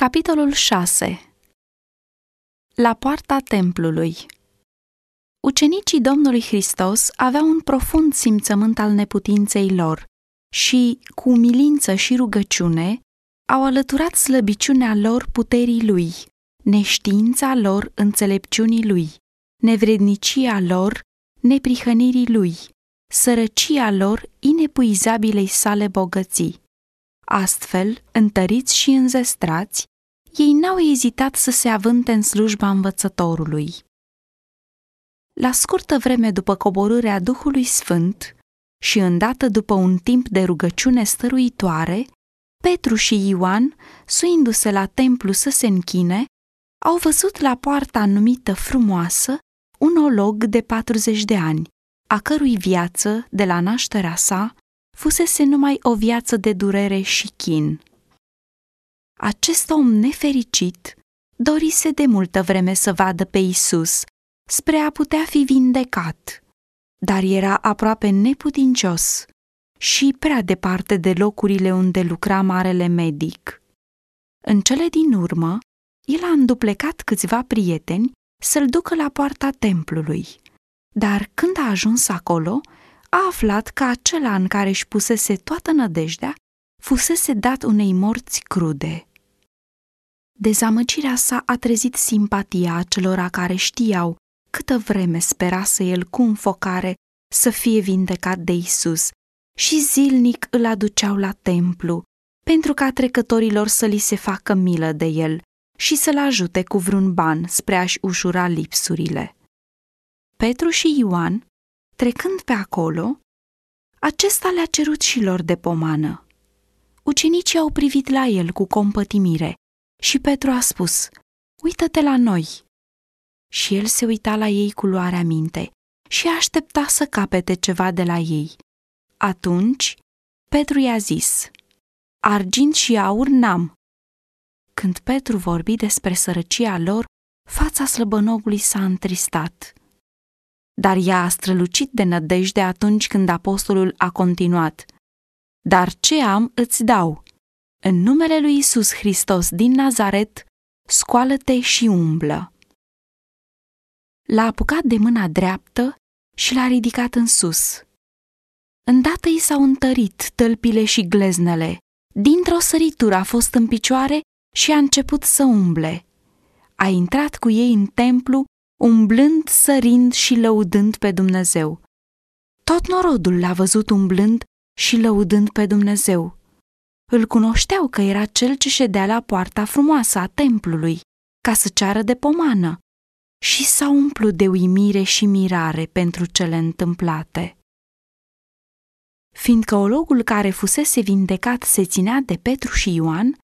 Capitolul 6 La poarta templului Ucenicii Domnului Hristos aveau un profund simțământ al neputinței lor și, cu umilință și rugăciune, au alăturat slăbiciunea lor puterii lui, neștiința lor înțelepciunii lui, nevrednicia lor neprihănirii lui, sărăcia lor inepuizabilei sale bogății. Astfel, întăriți și înzestrați, ei n-au ezitat să se avânte în slujba învățătorului. La scurtă vreme după coborârea Duhului Sfânt și îndată după un timp de rugăciune stăruitoare, Petru și Ioan, suindu-se la templu să se închine, au văzut la poarta numită frumoasă un olog de 40 de ani, a cărui viață, de la nașterea sa, fusese numai o viață de durere și chin. Acest om nefericit dorise de multă vreme să vadă pe Isus spre a putea fi vindecat, dar era aproape neputincios și prea departe de locurile unde lucra marele medic. În cele din urmă, el a înduplecat câțiva prieteni să-l ducă la poarta templului. Dar când a ajuns acolo, a aflat că acela în care își pusese toată nădejdea fusese dat unei morți crude. Dezamăgirea sa a trezit simpatia acelora care știau câtă vreme sperase el cu înfocare să fie vindecat de Isus și zilnic îl aduceau la templu pentru ca trecătorilor să li se facă milă de el și să-l ajute cu vreun ban spre a-și ușura lipsurile. Petru și Ioan Trecând pe acolo, acesta le-a cerut și lor de pomană. Ucenicii au privit la el cu compătimire și Petru a spus, Uită-te la noi! Și el se uita la ei cu luarea minte și aștepta să capete ceva de la ei. Atunci, Petru i-a zis, Argint și aur n-am. Când Petru vorbi despre sărăcia lor, fața slăbănogului s-a întristat dar ea a strălucit de nădejde atunci când apostolul a continuat. Dar ce am îți dau? În numele lui Isus Hristos din Nazaret, scoală-te și umblă. L-a apucat de mâna dreaptă și l-a ridicat în sus. Îndată i s-au întărit tălpile și gleznele. Dintr-o săritură a fost în picioare și a început să umble. A intrat cu ei în templu umblând, sărind și lăudând pe Dumnezeu. Tot norodul l-a văzut umblând și lăudând pe Dumnezeu. Îl cunoșteau că era cel ce ședea la poarta frumoasă a templului, ca să ceară de pomană, și s-a umplut de uimire și mirare pentru cele întâmplate. Fiindcă ologul care fusese vindecat se ținea de Petru și Ioan,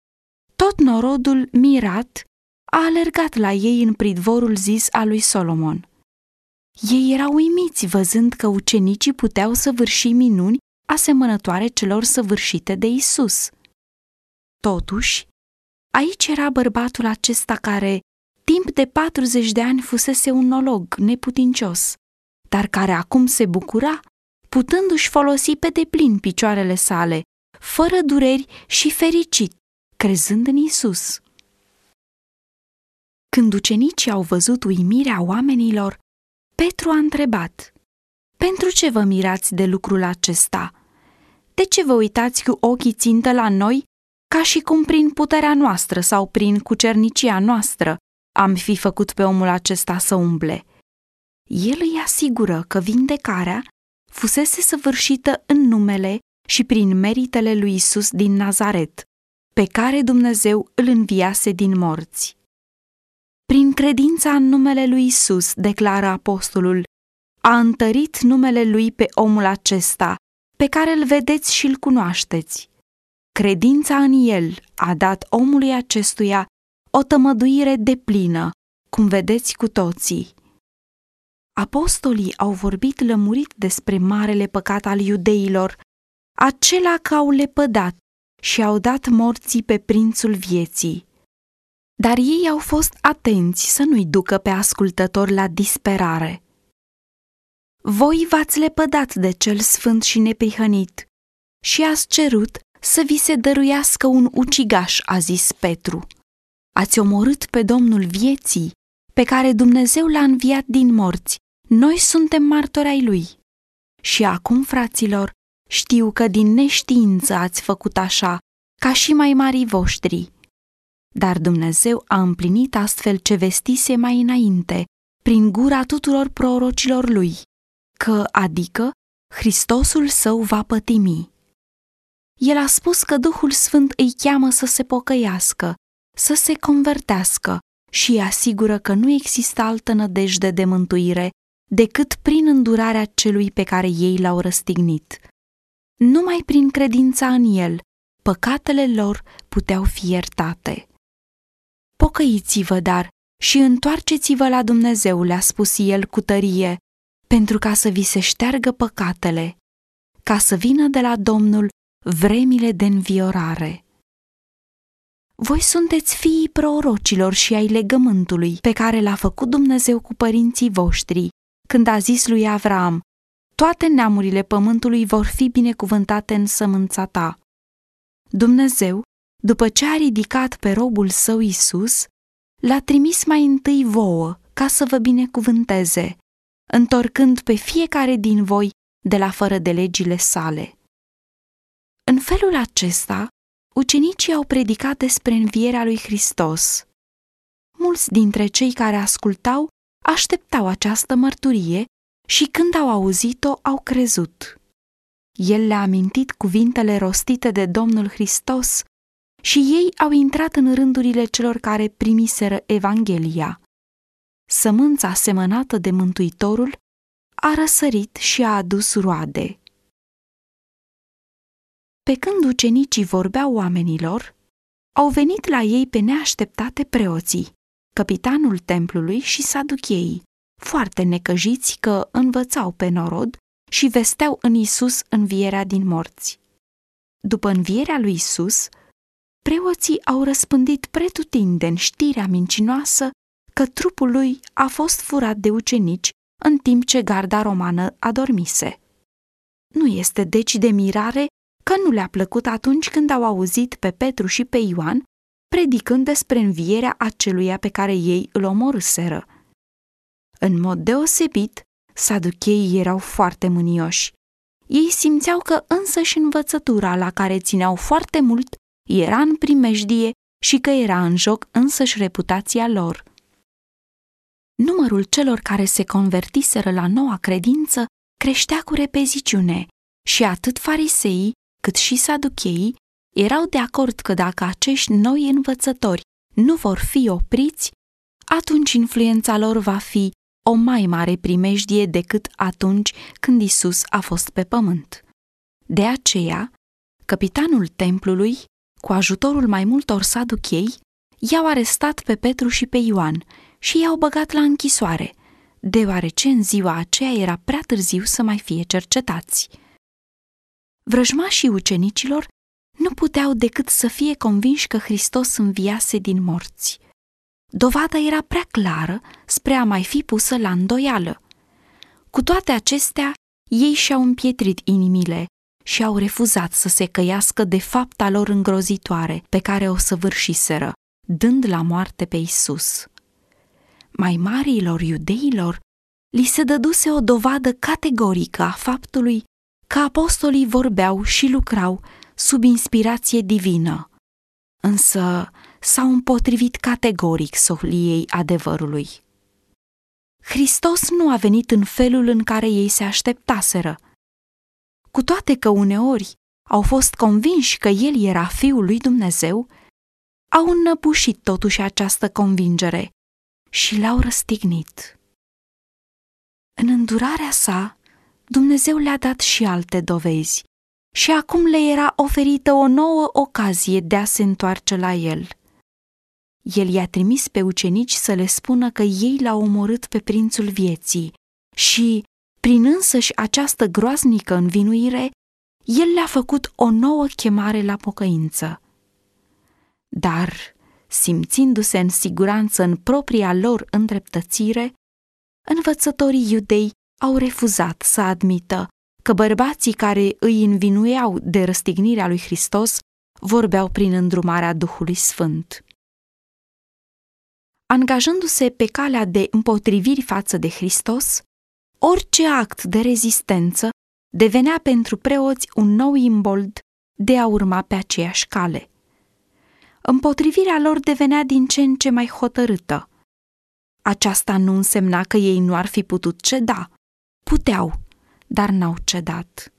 tot norodul, mirat, a alergat la ei în pridvorul zis al lui Solomon. Ei erau uimiți văzând că ucenicii puteau săvârși minuni asemănătoare celor săvârșite de Isus. Totuși, aici era bărbatul acesta care, timp de 40 de ani, fusese un nolog neputincios, dar care acum se bucura, putându-și folosi pe deplin picioarele sale, fără dureri și fericit, crezând în Isus. Când ucenicii au văzut uimirea oamenilor, Petru a întrebat, Pentru ce vă mirați de lucrul acesta? De ce vă uitați cu ochii țintă la noi, ca și cum prin puterea noastră sau prin cucernicia noastră am fi făcut pe omul acesta să umble? El îi asigură că vindecarea fusese săvârșită în numele și prin meritele lui Isus din Nazaret, pe care Dumnezeu îl înviase din morți. Prin credința în numele lui Isus, declară apostolul, a întărit numele lui pe omul acesta, pe care îl vedeți și îl cunoașteți. Credința în el a dat omului acestuia o tămăduire deplină, cum vedeți cu toții. Apostolii au vorbit lămurit despre marele păcat al iudeilor, acela că au lepădat și au dat morții pe prințul vieții dar ei au fost atenți să nu-i ducă pe ascultător la disperare. Voi v-ați lepădat de cel sfânt și neprihănit și ați cerut să vi se dăruiască un ucigaș, a zis Petru. Ați omorât pe Domnul vieții, pe care Dumnezeu l-a înviat din morți. Noi suntem martori ai lui. Și acum, fraților, știu că din neștiință ați făcut așa, ca și mai marii voștri. Dar Dumnezeu a împlinit astfel ce vestise mai înainte, prin gura tuturor prorocilor lui, că, adică, Hristosul său va pătimi. El a spus că Duhul Sfânt îi cheamă să se pocăiască, să se convertească și îi asigură că nu există altă nădejde de mântuire decât prin îndurarea celui pe care ei l-au răstignit. Numai prin credința în el, păcatele lor puteau fi iertate. Pocăiți-vă, dar, și întoarceți-vă la Dumnezeu, le-a spus el cu tărie, pentru ca să vi se șteargă păcatele, ca să vină de la Domnul vremile de înviorare. Voi sunteți fiii prorocilor și ai legământului pe care l-a făcut Dumnezeu cu părinții voștri, când a zis lui Avram, toate neamurile pământului vor fi binecuvântate în sămânța ta. Dumnezeu, după ce a ridicat pe robul său Isus, l-a trimis mai întâi vouă ca să vă binecuvânteze, întorcând pe fiecare din voi de la fără de legile sale. În felul acesta, ucenicii au predicat despre învierea lui Hristos. Mulți dintre cei care ascultau așteptau această mărturie și când au auzit-o, au crezut. El le-a amintit cuvintele rostite de Domnul Hristos și ei au intrat în rândurile celor care primiseră Evanghelia. Sămânța semănată de Mântuitorul a răsărit și a adus roade. Pe când ucenicii vorbeau oamenilor, au venit la ei pe neașteptate preoții, capitanul templului și saducheii, foarte necăjiți că învățau pe norod și vesteau în Isus învierea din morți. După învierea lui Isus, preoții au răspândit pretutindeni știrea mincinoasă că trupul lui a fost furat de ucenici în timp ce garda romană adormise. Nu este deci de mirare că nu le-a plăcut atunci când au auzit pe Petru și pe Ioan predicând despre învierea aceluia pe care ei îl omorâseră. În mod deosebit, saducheii erau foarte mânioși. Ei simțeau că însăși învățătura la care țineau foarte mult era în primejdie și că era în joc însăși reputația lor. Numărul celor care se convertiseră la noua credință creștea cu repeziciune și atât fariseii cât și saducheii erau de acord că dacă acești noi învățători nu vor fi opriți, atunci influența lor va fi o mai mare primejdie decât atunci când Isus a fost pe pământ. De aceea, capitanul templului, cu ajutorul mai multor saduchei, i-au arestat pe Petru și pe Ioan și i-au băgat la închisoare, deoarece în ziua aceea era prea târziu să mai fie cercetați. Vrăjmașii ucenicilor nu puteau decât să fie convinși că Hristos înviase din morți. Dovada era prea clară spre a mai fi pusă la îndoială. Cu toate acestea, ei și-au împietrit inimile și au refuzat să se căiască de fapta lor îngrozitoare pe care o săvârșiseră, dând la moarte pe Isus. Mai marilor iudeilor li se dăduse o dovadă categorică a faptului că apostolii vorbeau și lucrau sub inspirație divină, însă s-au împotrivit categoric sohliei adevărului. Hristos nu a venit în felul în care ei se așteptaseră. Cu toate că uneori au fost convinși că El era Fiul lui Dumnezeu, au înnăbușit totuși această convingere și l-au răstignit. În îndurarea sa, Dumnezeu le-a dat și alte dovezi și acum le era oferită o nouă ocazie de a se întoarce la el. El i-a trimis pe ucenici să le spună că ei l-au omorât pe prințul vieții și, prin însăși această groaznică învinuire, el le-a făcut o nouă chemare la pocăință. Dar, simțindu-se în siguranță în propria lor îndreptățire, învățătorii iudei au refuzat să admită că bărbații care îi învinuiau de răstignirea lui Hristos vorbeau prin îndrumarea Duhului Sfânt. angajându-se pe calea de împotriviri față de Hristos, orice act de rezistență devenea pentru preoți un nou imbold de a urma pe aceeași cale. Împotrivirea lor devenea din ce în ce mai hotărâtă. Aceasta nu însemna că ei nu ar fi putut ceda. Puteau, dar n-au cedat.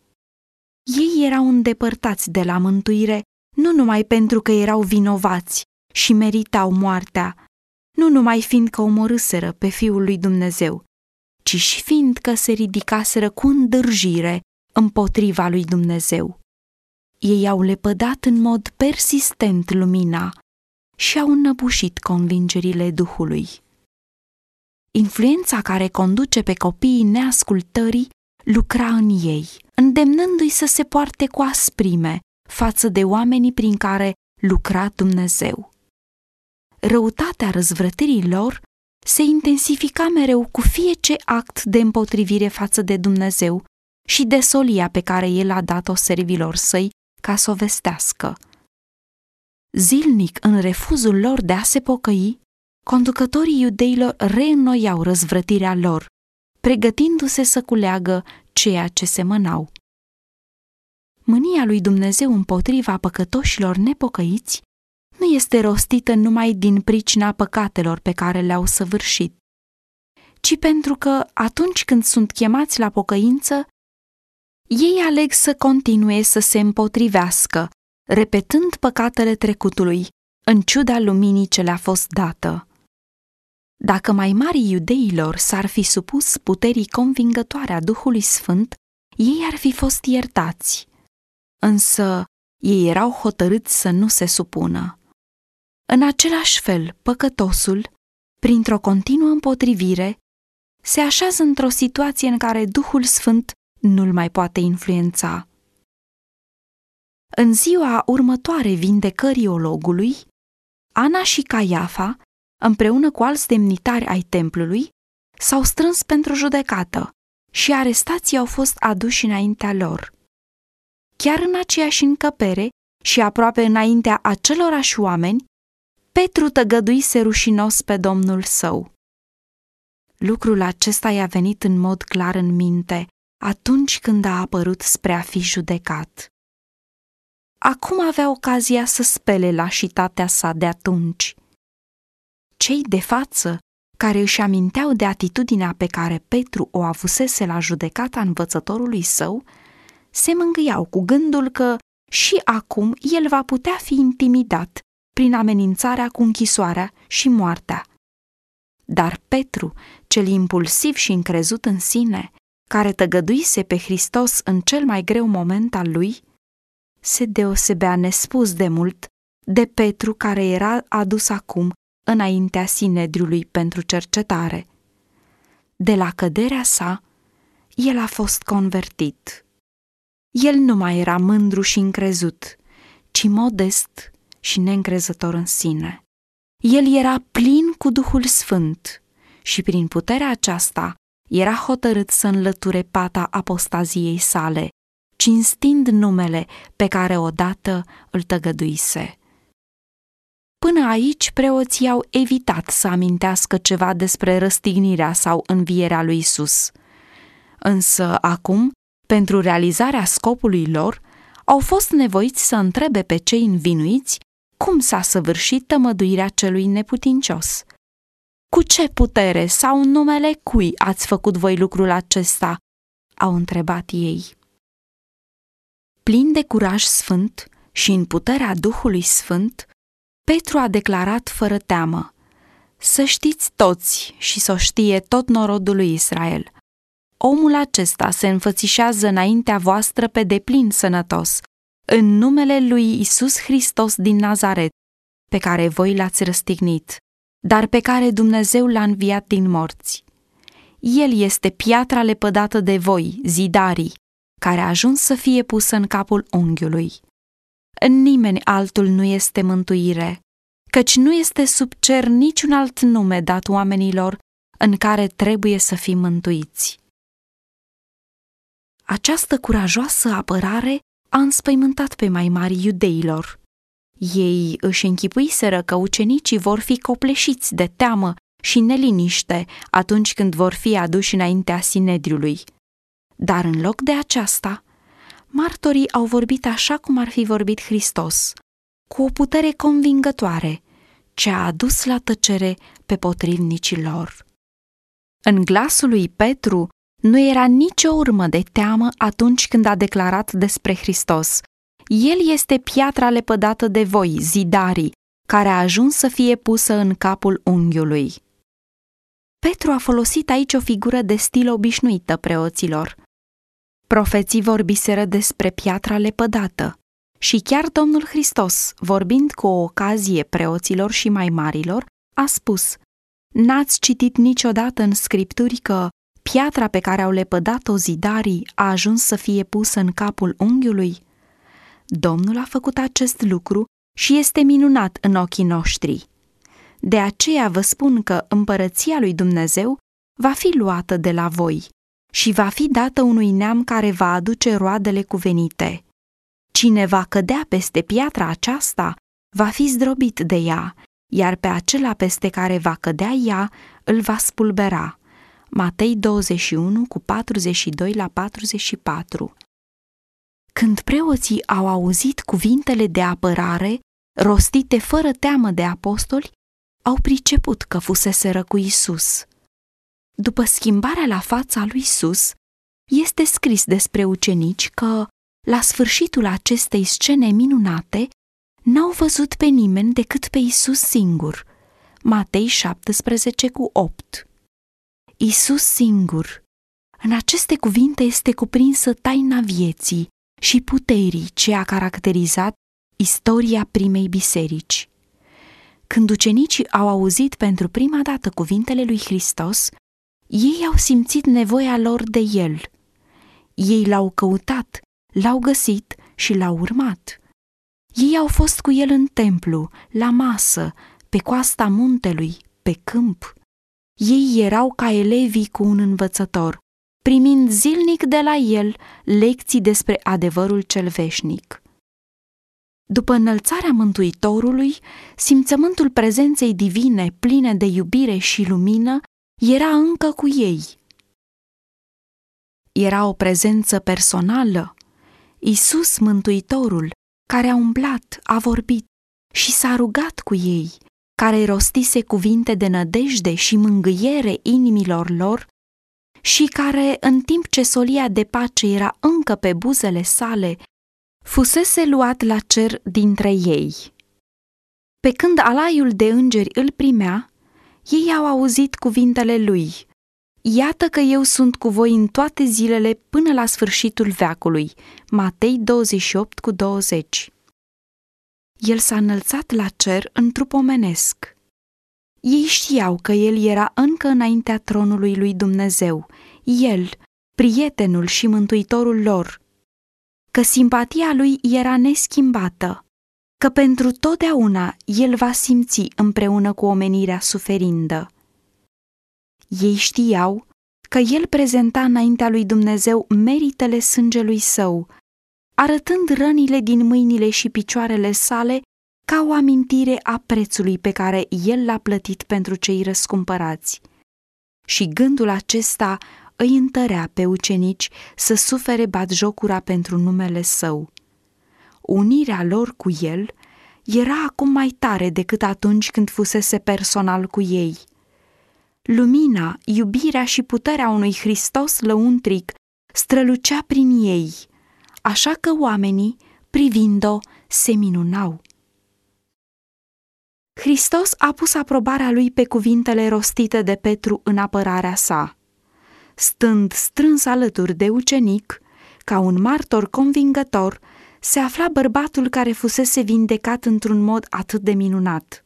Ei erau îndepărtați de la mântuire nu numai pentru că erau vinovați și meritau moartea, nu numai fiindcă omorâseră pe Fiul lui Dumnezeu, ci și fiindcă se ridicaseră cu îndârjire împotriva lui Dumnezeu. Ei au lepădat în mod persistent lumina și au înnăbușit convingerile Duhului. Influența care conduce pe copiii neascultării lucra în ei, îndemnându-i să se poarte cu asprime față de oamenii prin care lucra Dumnezeu. Răutatea răzvrătirii lor se intensifica mereu cu fiece act de împotrivire față de Dumnezeu și de solia pe care el a dat-o servilor săi ca să o vestească. Zilnic, în refuzul lor de a se pocăi, conducătorii iudeilor reînnoiau răzvrătirea lor, pregătindu-se să culeagă ceea ce semănau. Mânia lui Dumnezeu împotriva păcătoșilor nepocăiți nu este rostită numai din pricina păcatelor pe care le-au săvârșit, ci pentru că atunci când sunt chemați la pocăință, ei aleg să continue să se împotrivească, repetând păcatele trecutului, în ciuda luminii ce le-a fost dată. Dacă mai mari iudeilor s-ar fi supus puterii convingătoare a Duhului Sfânt, ei ar fi fost iertați. Însă ei erau hotărâți să nu se supună. În același fel, păcătosul, printr-o continuă împotrivire, se așează într-o situație în care Duhul Sfânt nu-l mai poate influența. În ziua următoare vindecării ologului, Ana și Caiafa, împreună cu alți demnitari ai templului, s-au strâns pentru judecată și arestații au fost aduși înaintea lor. Chiar în aceeași încăpere și aproape înaintea acelorași oameni, Petru tăgăduise rușinos pe domnul său. Lucrul acesta i-a venit în mod clar în minte atunci când a apărut spre a fi judecat. Acum avea ocazia să spele lașitatea sa de atunci. Cei de față, care își aminteau de atitudinea pe care Petru o avusese la judecata învățătorului său, se mângâiau cu gândul că și acum el va putea fi intimidat prin amenințarea cu închisoarea și moartea. Dar Petru, cel impulsiv și încrezut în sine, care tăgăduise pe Hristos în cel mai greu moment al lui, se deosebea nespus de mult de Petru care era adus acum înaintea Sinedriului pentru cercetare. De la căderea sa, el a fost convertit. El nu mai era mândru și încrezut, ci modest și neîncrezător în sine. El era plin cu Duhul Sfânt și prin puterea aceasta era hotărât să înlăture pata apostaziei sale, cinstind numele pe care odată îl tăgăduise. Până aici, preoții au evitat să amintească ceva despre răstignirea sau învierea lui Isus. Însă, acum, pentru realizarea scopului lor, au fost nevoiți să întrebe pe cei învinuiți cum s-a săvârșit tămăduirea celui neputincios. Cu ce putere sau în numele cui ați făcut voi lucrul acesta? au întrebat ei. Plin de curaj sfânt și în puterea Duhului Sfânt, Petru a declarat fără teamă, Să știți toți și să o știe tot norodul lui Israel. Omul acesta se înfățișează înaintea voastră pe deplin sănătos, în numele lui Isus Hristos din Nazaret, pe care voi l-ați răstignit dar pe care Dumnezeu l-a înviat din morți. El este piatra lepădată de voi, zidarii, care a ajuns să fie pusă în capul unghiului. În nimeni altul nu este mântuire, căci nu este sub cer niciun alt nume dat oamenilor în care trebuie să fim mântuiți. Această curajoasă apărare a înspăimântat pe mai mari iudeilor. Ei își închipuiseră că ucenicii vor fi copleșiți de teamă și neliniște atunci când vor fi aduși înaintea Sinedriului. Dar în loc de aceasta, martorii au vorbit așa cum ar fi vorbit Hristos, cu o putere convingătoare, ce a adus la tăcere pe potrivnicii lor. În glasul lui Petru nu era nicio urmă de teamă atunci când a declarat despre Hristos. El este piatra lepădată de voi, zidarii, care a ajuns să fie pusă în capul unghiului. Petru a folosit aici o figură de stil obișnuită preoților. Profeții vorbiseră despre piatra lepădată și chiar Domnul Hristos, vorbind cu o ocazie preoților și mai marilor, a spus N-ați citit niciodată în scripturi că piatra pe care au lepădat-o zidarii a ajuns să fie pusă în capul unghiului? Domnul a făcut acest lucru și este minunat în ochii noștri. De aceea vă spun că împărăția lui Dumnezeu va fi luată de la voi și va fi dată unui neam care va aduce roadele cuvenite. Cine va cădea peste piatra aceasta va fi zdrobit de ea, iar pe acela peste care va cădea ea îl va spulbera. Matei 21 cu 42 la 44 Când preoții au auzit cuvintele de apărare, rostite fără teamă de apostoli, au priceput că fuseseră cu Isus. După schimbarea la fața lui Isus, este scris despre ucenici că, la sfârșitul acestei scene minunate, n-au văzut pe nimeni decât pe Isus singur. Matei 17 cu 8 Isus singur. În aceste cuvinte este cuprinsă taina vieții și puterii ce a caracterizat istoria primei biserici. Când ucenicii au auzit pentru prima dată cuvintele lui Hristos, ei au simțit nevoia lor de el. Ei l-au căutat, l-au găsit și l-au urmat. Ei au fost cu el în templu, la masă, pe coasta muntelui, pe câmp. Ei erau ca elevii cu un învățător, primind zilnic de la el lecții despre adevărul cel veșnic. După înălțarea Mântuitorului, simțământul prezenței divine pline de iubire și lumină era încă cu ei. Era o prezență personală. Isus Mântuitorul, care a umblat, a vorbit și s-a rugat cu ei, care rostise cuvinte de nădejde și mângâiere inimilor lor și care, în timp ce solia de pace era încă pe buzele sale, fusese luat la cer dintre ei. Pe când alaiul de îngeri îl primea, ei au auzit cuvintele lui. Iată că eu sunt cu voi în toate zilele până la sfârșitul veacului. Matei 28 cu 20 El s-a înălțat la cer în trup omenesc. Ei știau că el era încă înaintea tronului lui Dumnezeu, el, prietenul și mântuitorul lor, că simpatia lui era neschimbată, că pentru totdeauna el va simți împreună cu omenirea suferindă. Ei știau că el prezenta înaintea lui Dumnezeu meritele sângelui său, arătând rănile din mâinile și picioarele sale ca o amintire a prețului pe care el l-a plătit pentru cei răscumpărați. Și gândul acesta îi întărea pe ucenici să sufere batjocura pentru numele său. Unirea lor cu el era acum mai tare decât atunci când fusese personal cu ei. Lumina, iubirea și puterea unui Hristos lăuntric strălucea prin ei, așa că oamenii, privind-o, se minunau. Hristos a pus aprobarea lui pe cuvintele rostite de Petru în apărarea sa. Stând strâns alături de ucenic, ca un martor convingător, se afla bărbatul care fusese vindecat într-un mod atât de minunat.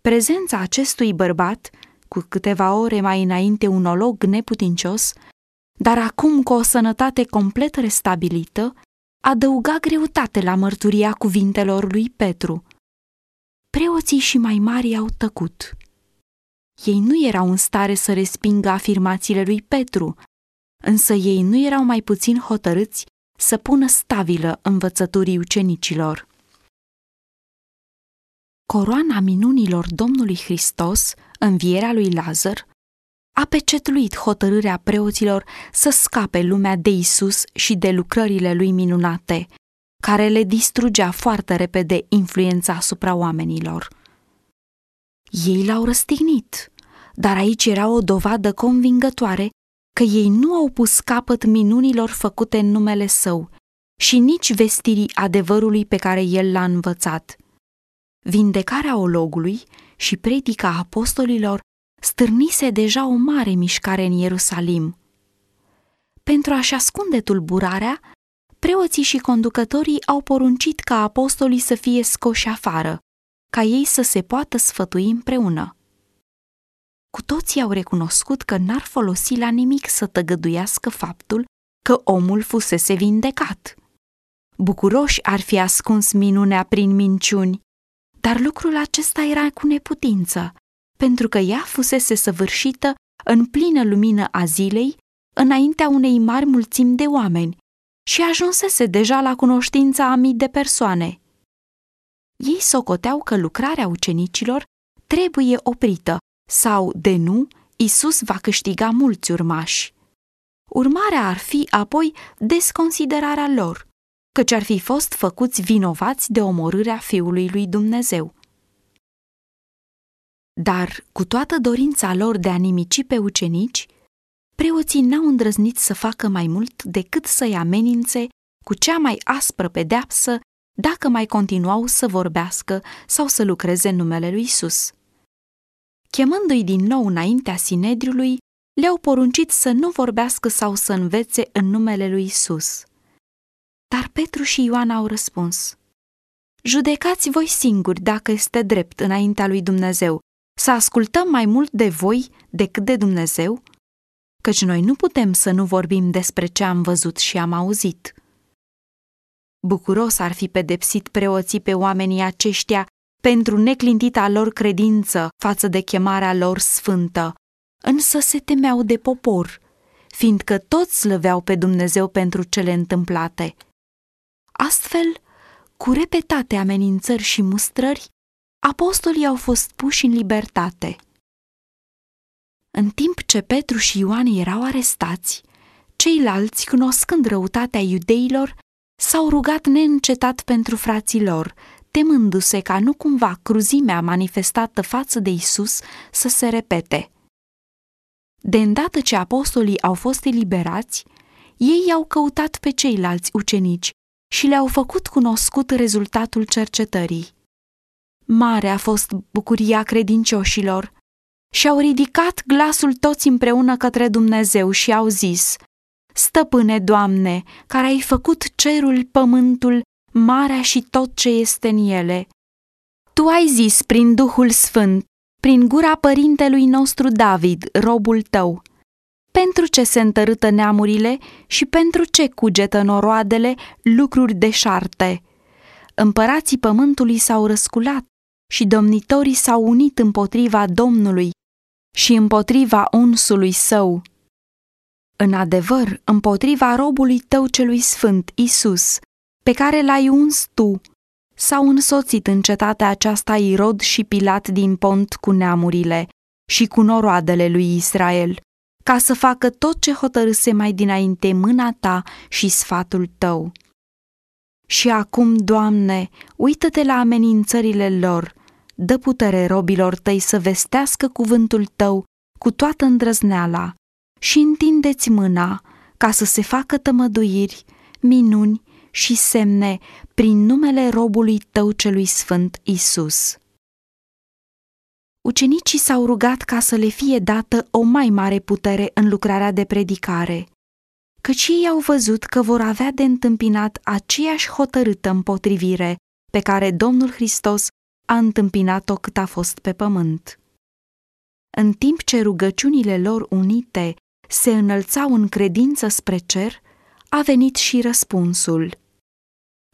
Prezența acestui bărbat, cu câteva ore mai înainte un olog neputincios, dar acum cu o sănătate complet restabilită, adăuga greutate la mărturia cuvintelor lui Petru. Preoții și mai mari au tăcut. Ei nu erau în stare să respingă afirmațiile lui Petru, însă ei nu erau mai puțin hotărâți să pună stabilă învățăturii ucenicilor. Coroana minunilor Domnului Hristos, învierea lui Lazar, a pecetluit hotărârea preoților să scape lumea de Isus și de lucrările lui minunate, care le distrugea foarte repede influența asupra oamenilor. Ei l-au răstignit, dar aici era o dovadă convingătoare că ei nu au pus capăt minunilor făcute în numele său și nici vestirii adevărului pe care el l-a învățat. Vindecarea ologului și predica apostolilor stârnise deja o mare mișcare în Ierusalim. Pentru a-și ascunde tulburarea, preoții și conducătorii au poruncit ca apostolii să fie scoși afară, ca ei să se poată sfătui împreună. Cu toții au recunoscut că n-ar folosi la nimic să tăgăduiască faptul că omul fusese vindecat. Bucuroși ar fi ascuns minunea prin minciuni, dar lucrul acesta era cu neputință, pentru că ea fusese săvârșită în plină lumină a zilei, înaintea unei mari mulțimi de oameni, și ajunsese deja la cunoștința a mii de persoane. Ei socoteau că lucrarea ucenicilor trebuie oprită sau, de nu, Isus va câștiga mulți urmași. Urmarea ar fi apoi desconsiderarea lor, căci ar fi fost făcuți vinovați de omorârea Fiului lui Dumnezeu. Dar, cu toată dorința lor de a nimici pe ucenici, preoții n-au îndrăznit să facă mai mult decât să-i amenințe cu cea mai aspră pedeapsă dacă mai continuau să vorbească sau să lucreze în numele lui Isus. Chemându-i din nou înaintea Sinedriului, le-au poruncit să nu vorbească sau să învețe în numele lui Isus. Dar Petru și Ioan au răspuns, Judecați voi singuri dacă este drept înaintea lui Dumnezeu, să ascultăm mai mult de voi decât de Dumnezeu? Căci noi nu putem să nu vorbim despre ce am văzut și am auzit. Bucuros ar fi pedepsit preoții pe oamenii aceștia pentru neclintita lor credință față de chemarea lor sfântă, însă se temeau de popor, fiindcă toți slăveau pe Dumnezeu pentru cele întâmplate. Astfel, cu repetate amenințări și mustrări, apostolii au fost puși în libertate. În timp ce Petru și Ioan erau arestați, ceilalți, cunoscând răutatea iudeilor, s-au rugat neîncetat pentru frații lor, temându-se ca nu cumva cruzimea manifestată față de Isus să se repete. De îndată ce apostolii au fost eliberați, ei au căutat pe ceilalți ucenici și le-au făcut cunoscut rezultatul cercetării. Mare a fost bucuria credincioșilor și au ridicat glasul toți împreună către Dumnezeu și au zis, Stăpâne, Doamne, care ai făcut cerul, pământul, marea și tot ce este în ele. Tu ai zis prin Duhul Sfânt, prin gura părintelui nostru David, robul tău, pentru ce se întărâtă neamurile și pentru ce cugetă noroadele lucruri deșarte. Împărații pământului s-au răsculat și domnitorii s-au unit împotriva Domnului și împotriva unsului său. În adevăr, împotriva robului tău celui sfânt, Isus, pe care l-ai uns tu, s-au însoțit în cetatea aceasta Irod și Pilat din Pont cu neamurile și cu noroadele lui Israel, ca să facă tot ce hotărâse mai dinainte mâna ta și sfatul tău. Și acum, Doamne, uită-te la amenințările lor, dă putere robilor tăi să vestească cuvântul tău cu toată îndrăzneala și întindeți mâna ca să se facă tămăduiri, minuni și semne prin numele robului tău celui sfânt Isus. Ucenicii s-au rugat ca să le fie dată o mai mare putere în lucrarea de predicare, căci ei au văzut că vor avea de întâmpinat aceeași hotărâtă împotrivire pe care Domnul Hristos a întâmpinat-o cât a fost pe pământ. În timp ce rugăciunile lor unite se înălțau în credință spre cer, a venit și răspunsul.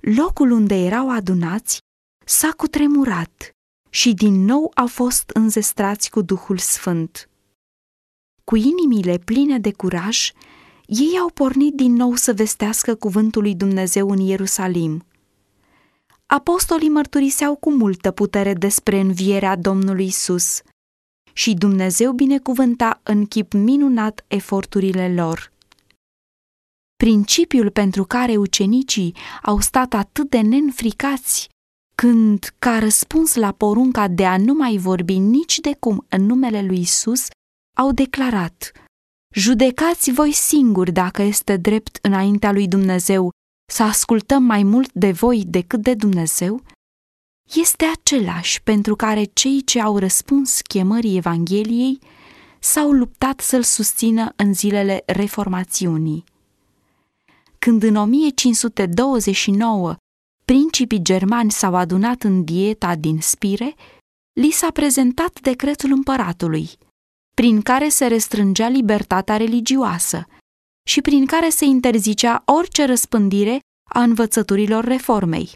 Locul unde erau adunați s-a cutremurat și din nou au fost înzestrați cu Duhul Sfânt. Cu inimile pline de curaj, ei au pornit din nou să vestească cuvântul lui Dumnezeu în Ierusalim. Apostolii mărturiseau cu multă putere despre învierea Domnului Isus și Dumnezeu binecuvânta în chip minunat eforturile lor. Principiul pentru care ucenicii au stat atât de nenfricați când, ca răspuns la porunca de a nu mai vorbi nici de cum în numele lui Isus, au declarat Judecați voi singuri dacă este drept înaintea lui Dumnezeu să ascultăm mai mult de voi decât de Dumnezeu? Este același pentru care cei ce au răspuns chemării Evangheliei s-au luptat să-l susțină în zilele reformațiunii. Când în 1529 principii germani s-au adunat în dieta din Spire, li s-a prezentat decretul împăratului, prin care se restrângea libertatea religioasă și prin care se interzicea orice răspândire a învățăturilor reformei.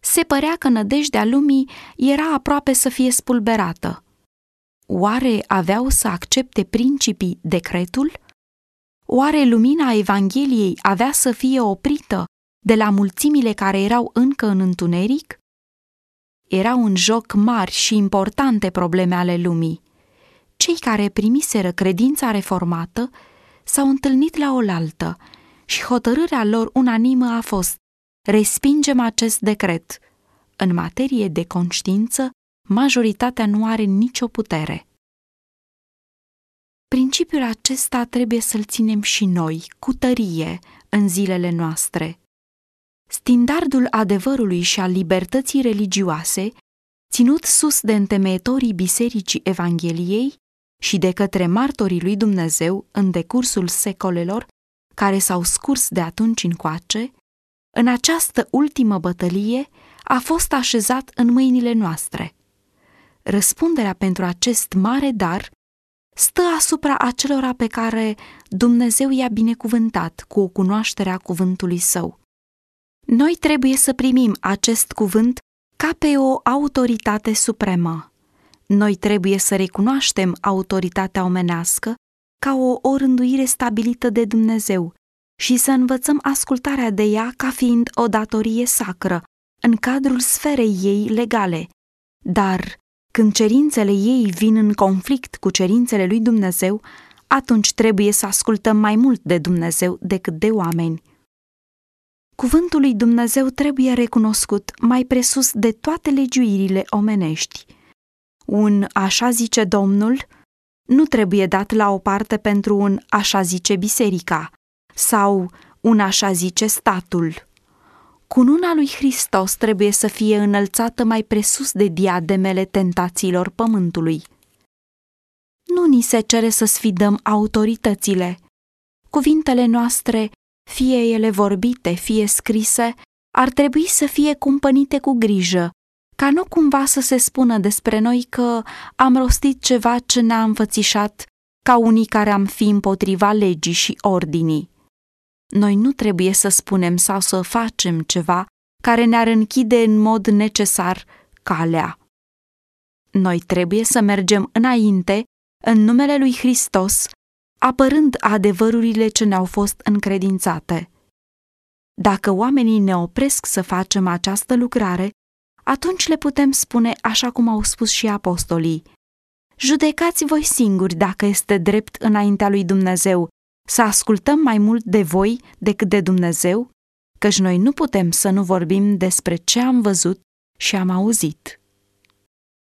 Se părea că nădejdea lumii era aproape să fie spulberată. Oare aveau să accepte principii decretul? Oare lumina Evangheliei avea să fie oprită de la mulțimile care erau încă în întuneric? Erau în joc mari și importante probleme ale lumii. Cei care primiseră credința reformată s-au întâlnit la oaltă și hotărârea lor unanimă a fost respingem acest decret. În materie de conștiință, majoritatea nu are nicio putere. Principiul acesta trebuie să-l ținem și noi, cu tărie, în zilele noastre. Standardul adevărului și al libertății religioase, ținut sus de întemeietorii Bisericii Evangheliei și de către martorii lui Dumnezeu în decursul secolelor care s-au scurs de atunci încoace, în această ultimă bătălie a fost așezat în mâinile noastre. Răspunderea pentru acest mare dar stă asupra acelora pe care Dumnezeu i-a binecuvântat cu o cunoaștere a cuvântului său. Noi trebuie să primim acest cuvânt ca pe o autoritate supremă. Noi trebuie să recunoaștem autoritatea omenească ca o orânduire stabilită de Dumnezeu și să învățăm ascultarea de ea ca fiind o datorie sacră în cadrul sferei ei legale. Dar când cerințele ei vin în conflict cu cerințele lui Dumnezeu, atunci trebuie să ascultăm mai mult de Dumnezeu decât de oameni. Cuvântul lui Dumnezeu trebuie recunoscut mai presus de toate legiuirile omenești. Un așa zice Domnul nu trebuie dat la o parte pentru un așa zice biserica sau un așa zice statul. Cununa lui Hristos trebuie să fie înălțată mai presus de diademele tentațiilor pământului. Nu ni se cere să sfidăm autoritățile. Cuvintele noastre fie ele vorbite, fie scrise, ar trebui să fie cumpănite cu grijă, ca nu cumva să se spună despre noi că am rostit ceva ce ne-a înfățișat ca unii care am fi împotriva legii și ordinii. Noi nu trebuie să spunem sau să facem ceva care ne-ar închide în mod necesar calea. Noi trebuie să mergem înainte în numele lui Hristos apărând adevărurile ce ne-au fost încredințate. Dacă oamenii ne opresc să facem această lucrare, atunci le putem spune așa cum au spus și apostolii. Judecați voi singuri dacă este drept înaintea lui Dumnezeu să ascultăm mai mult de voi decât de Dumnezeu, căci noi nu putem să nu vorbim despre ce am văzut și am auzit.